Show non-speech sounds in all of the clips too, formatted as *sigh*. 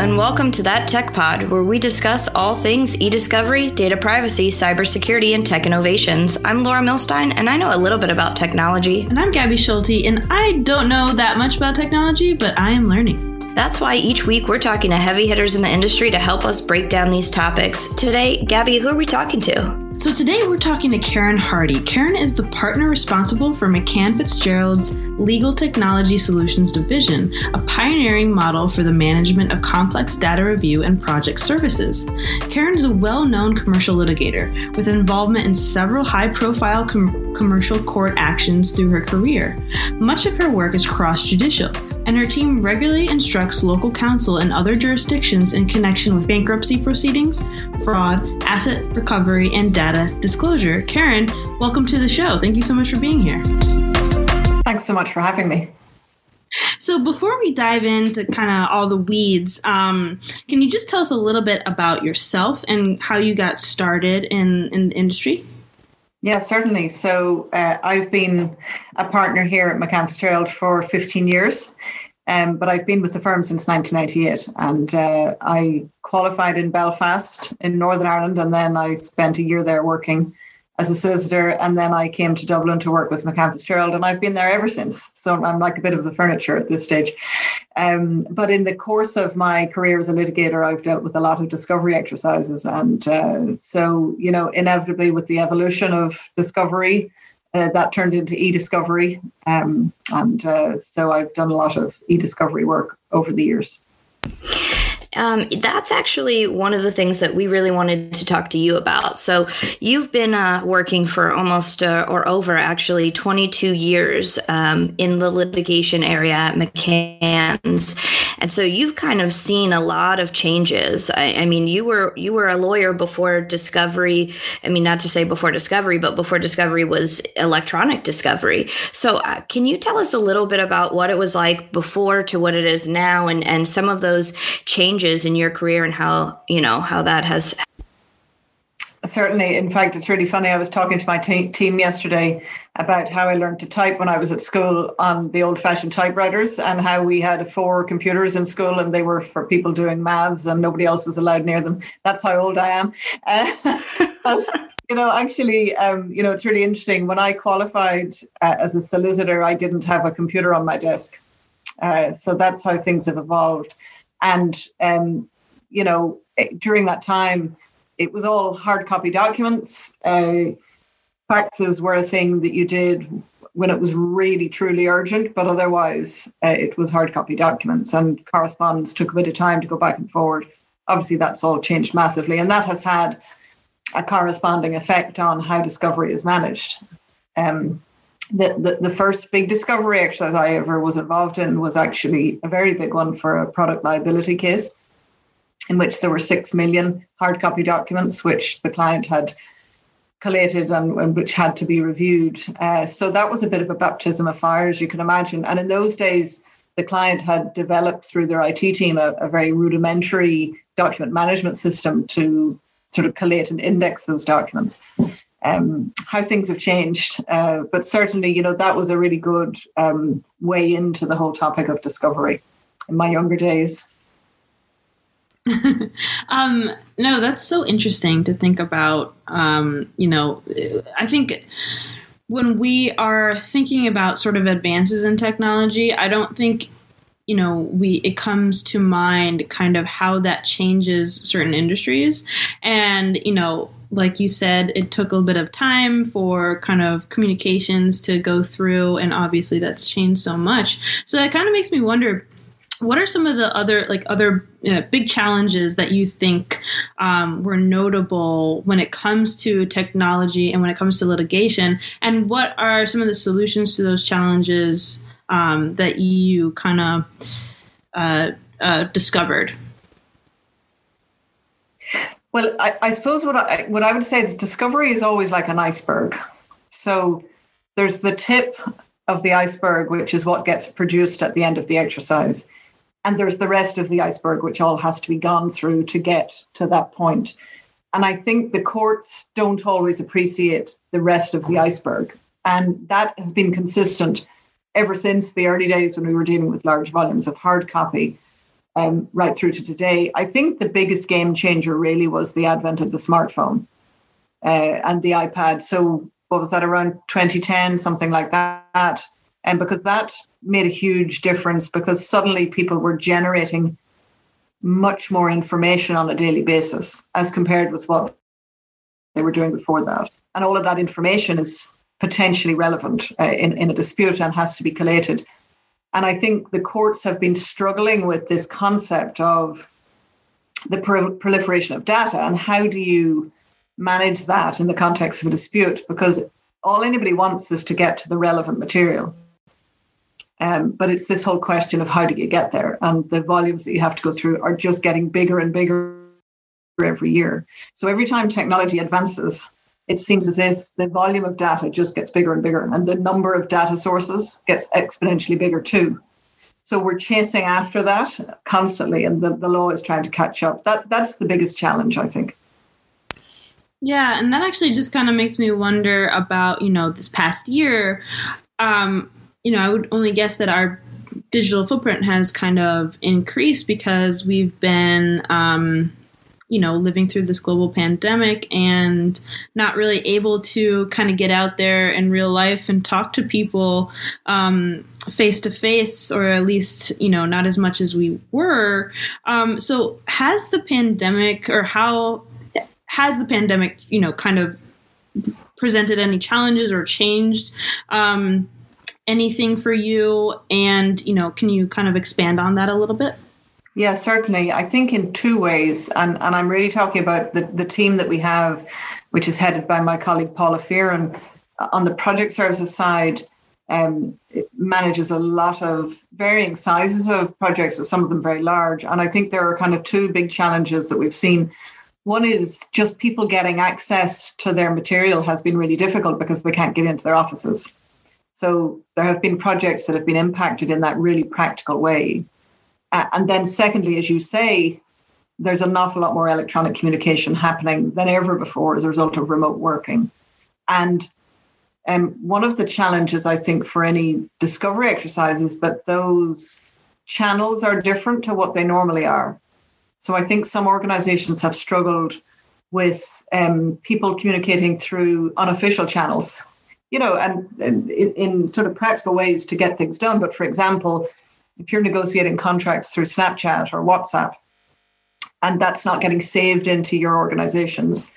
and welcome to That Tech Pod, where we discuss all things e discovery, data privacy, cybersecurity, and tech innovations. I'm Laura Milstein, and I know a little bit about technology. And I'm Gabby Schulte, and I don't know that much about technology, but I am learning. That's why each week we're talking to heavy hitters in the industry to help us break down these topics. Today, Gabby, who are we talking to? So today we're talking to Karen Hardy. Karen is the partner responsible for McCann Fitzgerald's Legal Technology Solutions Division, a pioneering model for the management of complex data review and project services. Karen is a well known commercial litigator with involvement in several high profile com- commercial court actions through her career. Much of her work is cross judicial, and her team regularly instructs local counsel and other jurisdictions in connection with bankruptcy proceedings, fraud, asset recovery, and data disclosure. Karen, welcome to the show. Thank you so much for being here. Thanks so much for having me. So, before we dive into kind of all the weeds, um, can you just tell us a little bit about yourself and how you got started in, in the industry? Yeah, certainly. So, uh, I've been a partner here at McCann Fitzgerald for 15 years, um, but I've been with the firm since 1998. And uh, I qualified in Belfast in Northern Ireland, and then I spent a year there working as a solicitor, and then I came to Dublin to work with McCann Fitzgerald, and I've been there ever since. So I'm like a bit of the furniture at this stage. Um, but in the course of my career as a litigator, I've dealt with a lot of discovery exercises, and uh, so you know, inevitably with the evolution of discovery. Uh, that turned into e-discovery, um, and uh, so I've done a lot of e-discovery work over the years. Um, that's actually one of the things that we really wanted to talk to you about. So, you've been uh, working for almost uh, or over actually 22 years um, in the litigation area at McCann's, and so you've kind of seen a lot of changes. I, I mean, you were you were a lawyer before Discovery. I mean, not to say before Discovery, but before Discovery was electronic discovery. So, uh, can you tell us a little bit about what it was like before to what it is now, and and some of those changes? changes in your career and how you know how that has certainly in fact it's really funny. I was talking to my te- team yesterday about how i learned to type when i was at school on the old fashioned typewriters and how we had four computers in school and they were for people doing maths and nobody else was allowed near them. That's how old i am. Uh, *laughs* but you know actually um, you know it's really interesting. When i qualified uh, as a solicitor i didn't have a computer on my desk. Uh, so that's how things have evolved. And, um, you know, eh, during that time, it was all hard copy documents. Uh, faxes were a thing that you did when it was really truly urgent, but otherwise uh, it was hard copy documents and correspondence took a bit of time to go back and forward. Obviously, that's all changed massively, and that has had a corresponding effect on how discovery is managed. Um, the, the, the first big discovery exercise I ever was involved in was actually a very big one for a product liability case in which there were six million hard copy documents which the client had collated and, and which had to be reviewed. Uh, so that was a bit of a baptism of fire, as you can imagine. And in those days, the client had developed through their IT team a, a very rudimentary document management system to sort of collate and index those documents um, how things have changed. Uh, but certainly, you know, that was a really good um, way into the whole topic of discovery in my younger days. *laughs* um, no, that's so interesting to think about. Um, you know, I think when we are thinking about sort of advances in technology, I don't think you know we it comes to mind kind of how that changes certain industries and you know like you said, it took a little bit of time for kind of communications to go through, and obviously that's changed so much. So that kind of makes me wonder what are some of the other like other know, big challenges that you think um, were notable when it comes to technology and when it comes to litigation and what are some of the solutions to those challenges um, that you kind of uh, uh, discovered well, I, I suppose what I what I would say is discovery is always like an iceberg. So there's the tip of the iceberg, which is what gets produced at the end of the exercise. And there's the rest of the iceberg, which all has to be gone through to get to that point. And I think the courts don't always appreciate the rest of the iceberg. And that has been consistent ever since the early days when we were dealing with large volumes of hard copy um, right through to today. I think the biggest game changer really was the advent of the smartphone uh, and the iPad. So, what was that around 2010, something like that? And because that made a huge difference, because suddenly people were generating much more information on a daily basis as compared with what they were doing before that. And all of that information is potentially relevant uh, in, in a dispute and has to be collated. And I think the courts have been struggling with this concept of the pro- proliferation of data and how do you manage that in the context of a dispute? Because all anybody wants is to get to the relevant material. Um, but it's this whole question of how do you get there? And the volumes that you have to go through are just getting bigger and bigger every year. So every time technology advances, it seems as if the volume of data just gets bigger and bigger, and the number of data sources gets exponentially bigger too. So we're chasing after that constantly, and the, the law is trying to catch up. That that's the biggest challenge, I think. Yeah, and that actually just kind of makes me wonder about you know this past year. Um, you know, I would only guess that our digital footprint has kind of increased because we've been um, you know, living through this global pandemic and not really able to kind of get out there in real life and talk to people face to face, or at least, you know, not as much as we were. Um, so, has the pandemic, or how has the pandemic, you know, kind of presented any challenges or changed? Um, anything for you and you know can you kind of expand on that a little bit yeah, certainly. I think in two ways, and, and I'm really talking about the, the team that we have, which is headed by my colleague Paula Fearon. On the project services side, um, it manages a lot of varying sizes of projects, but some of them very large. And I think there are kind of two big challenges that we've seen. One is just people getting access to their material has been really difficult because they can't get into their offices. So there have been projects that have been impacted in that really practical way. Uh, and then, secondly, as you say, there's an awful lot more electronic communication happening than ever before as a result of remote working. And um, one of the challenges, I think, for any discovery exercise is that those channels are different to what they normally are. So I think some organizations have struggled with um, people communicating through unofficial channels, you know, and, and in, in sort of practical ways to get things done. But for example, if you're negotiating contracts through Snapchat or WhatsApp, and that's not getting saved into your organization's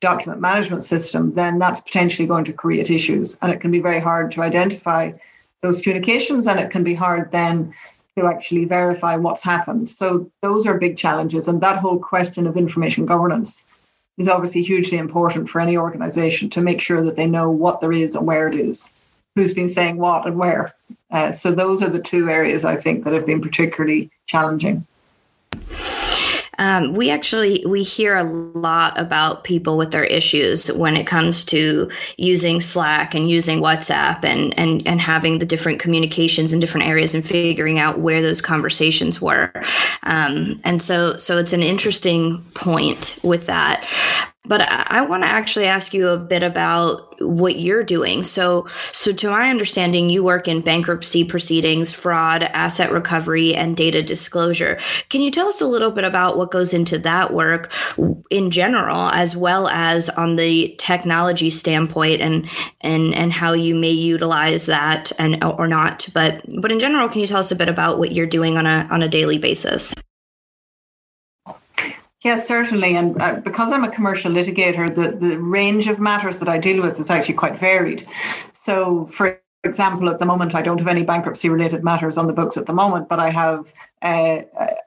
document management system, then that's potentially going to create issues. And it can be very hard to identify those communications, and it can be hard then to actually verify what's happened. So, those are big challenges. And that whole question of information governance is obviously hugely important for any organization to make sure that they know what there is and where it is who's been saying what and where. Uh, so those are the two areas I think that have been particularly challenging. Um, we actually we hear a lot about people with their issues when it comes to using Slack and using WhatsApp and and and having the different communications in different areas and figuring out where those conversations were. Um, and so so it's an interesting point with that. But I, I want to actually ask you a bit about what you're doing. So, so to my understanding, you work in bankruptcy proceedings, fraud, asset recovery, and data disclosure. Can you tell us a little bit about what goes into that work in general, as well as on the technology standpoint, and and and how you may utilize that and or not? But but in general, can you tell us a bit about what you're doing on a on a daily basis? Yes, certainly. And uh, because I'm a commercial litigator, the, the range of matters that I deal with is actually quite varied. So, for example, at the moment, I don't have any bankruptcy related matters on the books at the moment, but I have uh,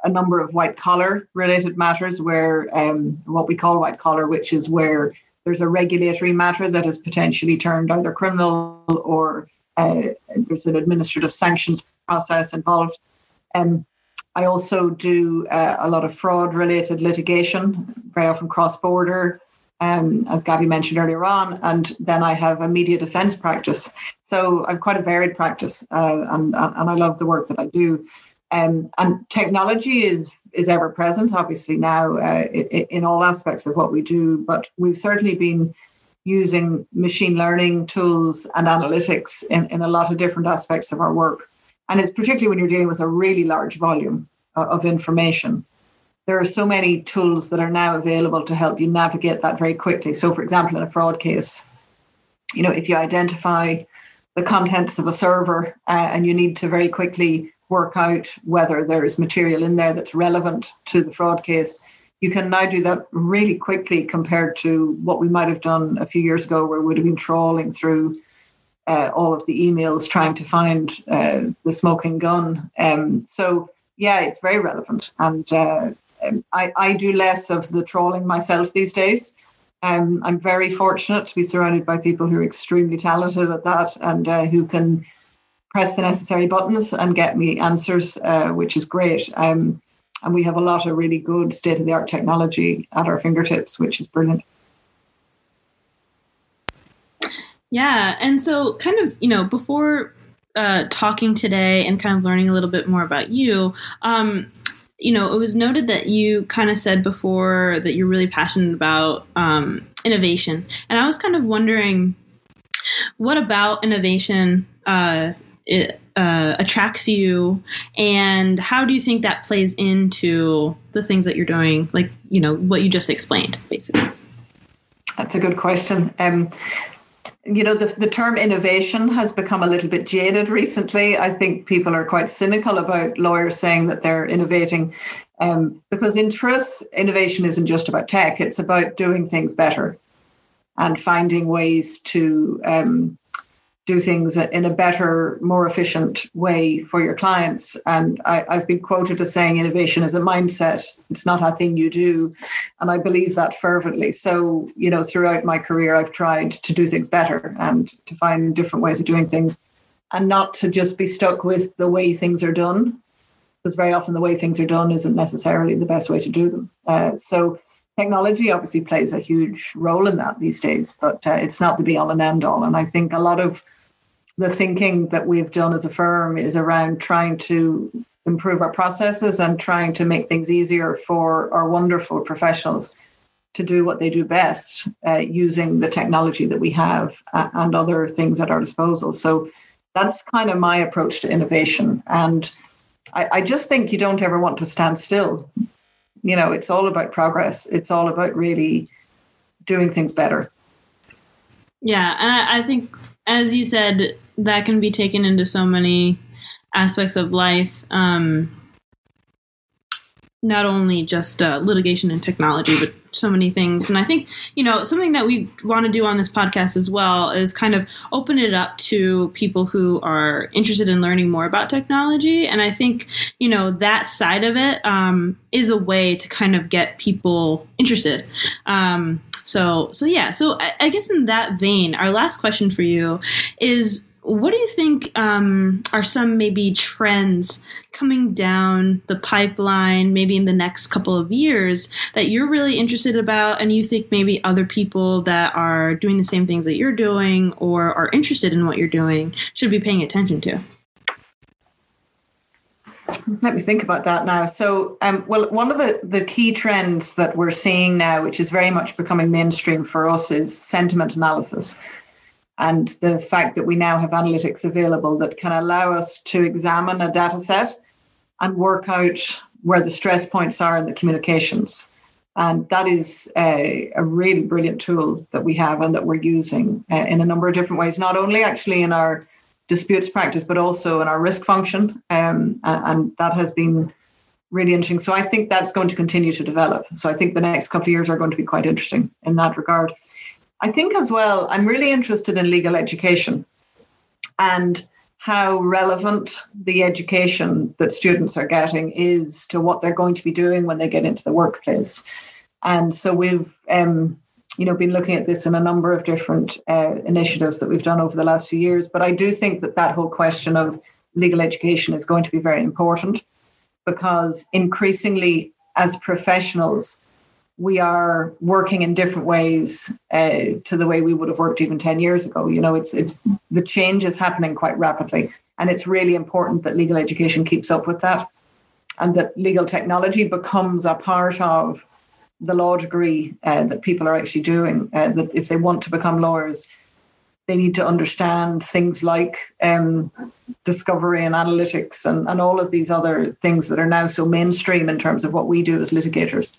a number of white collar related matters where um, what we call white collar, which is where there's a regulatory matter that is potentially turned either criminal or uh, there's an administrative sanctions process involved. Um, I also do uh, a lot of fraud related litigation, very often cross border, um, as Gabby mentioned earlier on. And then I have a media defense practice. So I've quite a varied practice uh, and, and I love the work that I do. Um, and technology is is ever present, obviously, now uh, in, all aspects of what we do. But we've certainly been using machine learning tools and analytics in, in a lot of different aspects of our work. And it's particularly when you're dealing with a really large volume. uh, of information. There are so many tools that are now available to help you navigate that very quickly. So, for example, in a fraud case, you know, if you identify the contents of a server uh, and you need to very quickly work out whether there's material in there that's relevant to the fraud case, you can now do that really quickly compared to what we might have done a few years ago, where we would have been trawling through uh, all of the emails trying to find uh, the smoking gun. Um, so, yeah, it's very relevant. And uh, um, I, I do less of the trawling myself these days. Um, I'm very fortunate to be surrounded by people who are extremely talented at that and uh, who can press the necessary buttons and get me answers, uh, which is great. Um, and we have a lot of really good state of the art technology at our fingertips, which is brilliant. Yeah. And so, kind of, you know, before uh, talking today and kind of learning a little bit more about you, um, you know, it was noted that you kind of said before that you're really passionate about um, innovation. And I was kind of wondering what about innovation uh, it, uh, attracts you, and how do you think that plays into the things that you're doing, like, you know, what you just explained, basically? That's a good question. Um, you know, the, the term innovation has become a little bit jaded recently. I think people are quite cynical about lawyers saying that they're innovating um, because, in truth, innovation isn't just about tech, it's about doing things better and finding ways to um, do things in a better, more efficient way for your clients. And I, have been quoted as saying innovation is a mindset, it's not a thing you do. And I believe that fervently. So, you know, throughout my career, I've tried to do things better and to find different ways of doing things and not to just be stuck with the way things are done. Because very often the way things are done isn't necessarily the best way to do them. Uh, so, technology obviously plays a huge role in that these days, but uh, it's not the be all and end all. And I think a lot of the thinking that we've done as a firm is around trying to improve our processes and trying to make things easier for our wonderful professionals to do what they do best uh, using the technology that we have uh, and other things at our disposal. So that's kind of my approach to innovation. And I, I just think you don't ever want to stand still. You know, it's all about progress, it's all about really doing things better. Yeah. I, I think, as you said, that can be taken into so many aspects of life. Um, not only just uh, litigation and technology, but so many things. And I think, you know, something that we want to do on this podcast as well is kind of open it up to people who are interested in learning more about technology. And I think, you know, that side of it um, is a way to kind of get people interested. Um, so, so yeah. So I, I guess in that vein, our last question for you is what do you think um, are some maybe trends coming down the pipeline, maybe in the next couple of years, that you're really interested about, and you think maybe other people that are doing the same things that you're doing or are interested in what you're doing should be paying attention to? Let me think about that now. So, um, well, one of the, the key trends that we're seeing now, which is very much becoming mainstream for us, is sentiment analysis and the fact that we now have analytics available that can allow us to examine a data set and work out where the stress points are in the communications. And that is a, a really brilliant tool that we have and that we're using uh, in a number of different ways, not only actually in our disputes practice, but also in our risk function. Um, and, and that has been really interesting. So I think that's going to continue to develop. So I think the next couple of years are going to be quite interesting in that regard. I think as well, I'm really interested in legal education and how relevant the education that students are getting is to what they're going to be doing when they get into the workplace. And so we've, um, you know, been looking at this in a number of different uh, initiatives that we've done over the last few years. But I do think that that whole question of legal education is going to be very important because increasingly, as professionals, we are working in different ways uh, to the way we would have worked even 10 years ago you know it's it's the change is happening quite rapidly and it's really important that legal education keeps up with that and that legal technology becomes a part of the law degree uh, that people are actually doing uh, that if they want to become lawyers they need to understand things like um, discovery and analytics and, and all of these other things that are now so mainstream in terms of what we do as litigators.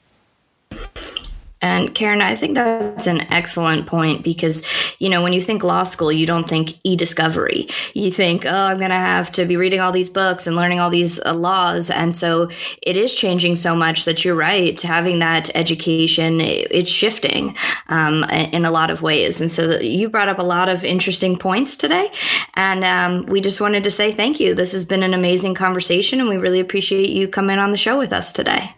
And Karen, I think that's an excellent point because, you know, when you think law school, you don't think e discovery. You think, oh, I'm going to have to be reading all these books and learning all these uh, laws. And so it is changing so much that you're right. Having that education, it's shifting um, in a lot of ways. And so you brought up a lot of interesting points today. And um, we just wanted to say thank you. This has been an amazing conversation, and we really appreciate you coming on the show with us today.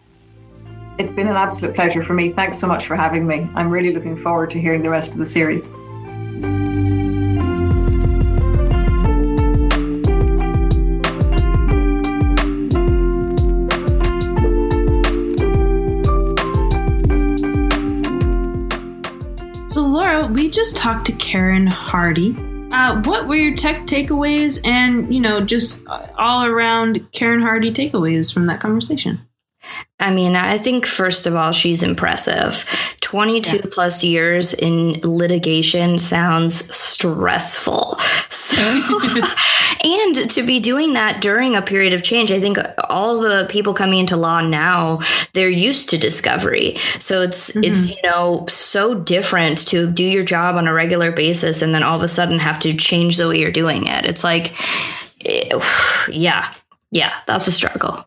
It's been an absolute pleasure for me. Thanks so much for having me. I'm really looking forward to hearing the rest of the series. So, Laura, we just talked to Karen Hardy. Uh, what were your tech takeaways and, you know, just all around Karen Hardy takeaways from that conversation? I mean, I think first of all, she's impressive. 22 yeah. plus years in litigation sounds stressful. *laughs* So, *laughs* and to be doing that during a period of change, I think all the people coming into law now, they're used to discovery. So it's, mm-hmm. it's, you know, so different to do your job on a regular basis and then all of a sudden have to change the way you're doing it. It's like, *sighs* yeah, yeah, that's a struggle.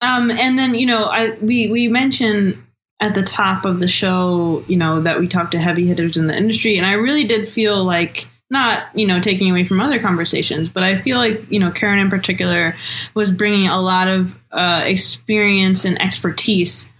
Um, and then you know, I we we mentioned at the top of the show, you know, that we talked to heavy hitters in the industry, and I really did feel like not you know taking away from other conversations, but I feel like you know Karen in particular was bringing a lot of uh, experience and expertise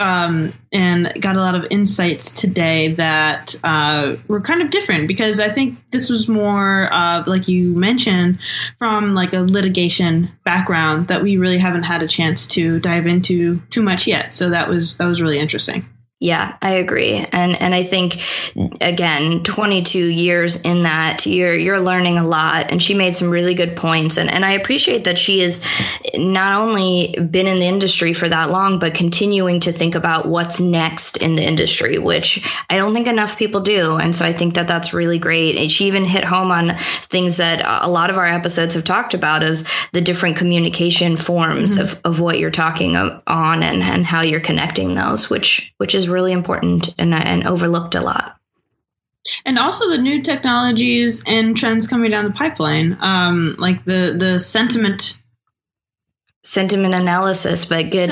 um, and got a lot of insights today that uh, were kind of different because I think this was more, uh, like you mentioned, from like a litigation background that we really haven't had a chance to dive into too much yet. So that was that was really interesting. Yeah, I agree. And and I think again, 22 years in that you're you're learning a lot and she made some really good points and and I appreciate that she has not only been in the industry for that long but continuing to think about what's next in the industry, which I don't think enough people do. And so I think that that's really great. And she even hit home on things that a lot of our episodes have talked about of the different communication forms mm-hmm. of of what you're talking on and and how you're connecting those, which which is really important and, and overlooked a lot. And also the new technologies and trends coming down the pipeline, um, like the the sentiment sentiment analysis, but good.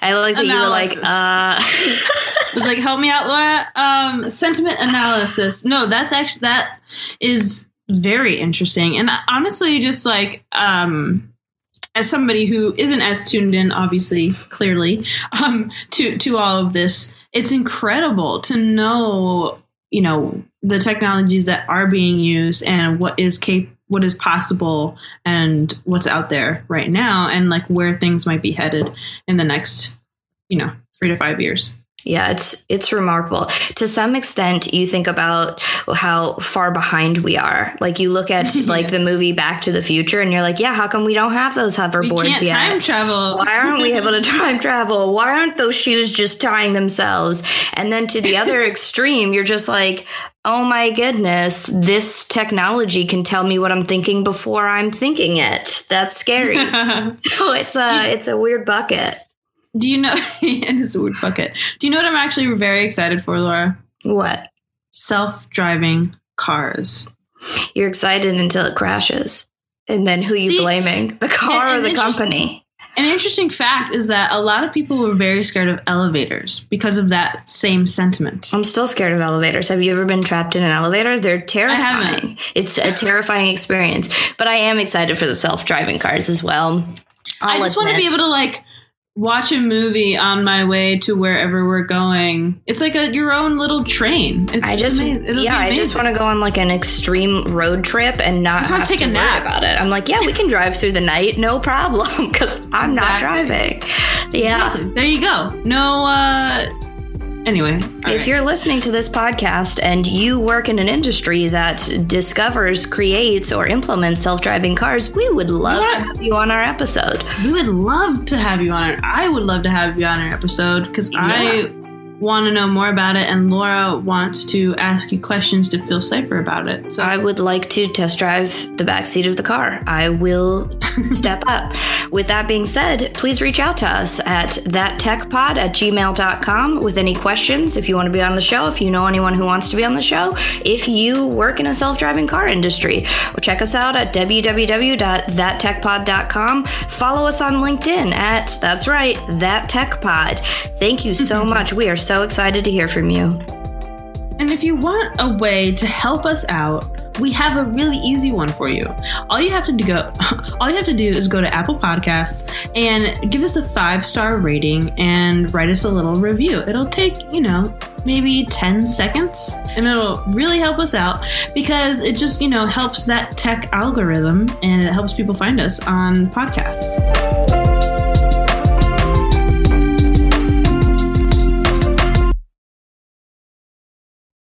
I like that analysis. you were like, uh. *laughs* I was like, help me out, Laura. Um, sentiment analysis. No, that's actually that is very interesting, and honestly, just like um, as somebody who isn't as tuned in, obviously, clearly, um, to to all of this, it's incredible to know, you know, the technologies that are being used and what is cap- what is possible and what's out there right now and like where things might be headed in the next, you know, 3 to 5 years. Yeah, it's it's remarkable. To some extent, you think about how far behind we are. Like you look at *laughs* like the movie Back to the Future, and you're like, yeah, how come we don't have those hoverboards yet? Time travel. Why aren't we able to *laughs* time travel? Why aren't those shoes just tying themselves? And then to the *laughs* other extreme, you're just like, oh my goodness, this technology can tell me what I'm thinking before I'm thinking it. That's scary. so it's a it's a weird bucket. Do you know? *laughs* it is a weird bucket. Do you know what I'm actually very excited for, Laura? What? Self-driving cars. You're excited until it crashes, and then who are you See, blaming? The car and or the company? An interesting fact is that a lot of people were very scared of elevators because of that same sentiment. I'm still scared of elevators. Have you ever been trapped in an elevator? They're terrifying. It's a terrifying experience. But I am excited for the self-driving cars as well. I'll i just admit. want to be able to like watch a movie on my way to wherever we're going. It's like a your own little train. It's I just yeah, I just want to go on like an extreme road trip and not have take to a nap about it. I'm like, yeah, we can drive through the night, no problem, *laughs* because I'm exactly. not driving. Yeah, there you go. No. uh Anyway, if right. you're listening to this podcast and you work in an industry that discovers, creates, or implements self driving cars, we would love yeah. to have you on our episode. We would love to have you on it. I would love to have you on our episode because yeah. I want to know more about it, and Laura wants to ask you questions to feel safer about it. So I would like to test drive the back seat of the car. I will *laughs* step up. With that being said, please reach out to us at thattechpod at gmail.com with any questions. If you want to be on the show, if you know anyone who wants to be on the show, if you work in a self driving car industry, check us out at www.thattechpod.com. Follow us on LinkedIn at, that's right, That Tech Pod. Thank you so *laughs* much. We are so excited to hear from you. And if you want a way to help us out, we have a really easy one for you. All you have to do *laughs* all you have to do is go to Apple Podcasts and give us a five-star rating and write us a little review. It'll take, you know, maybe 10 seconds and it'll really help us out because it just, you know, helps that tech algorithm and it helps people find us on podcasts.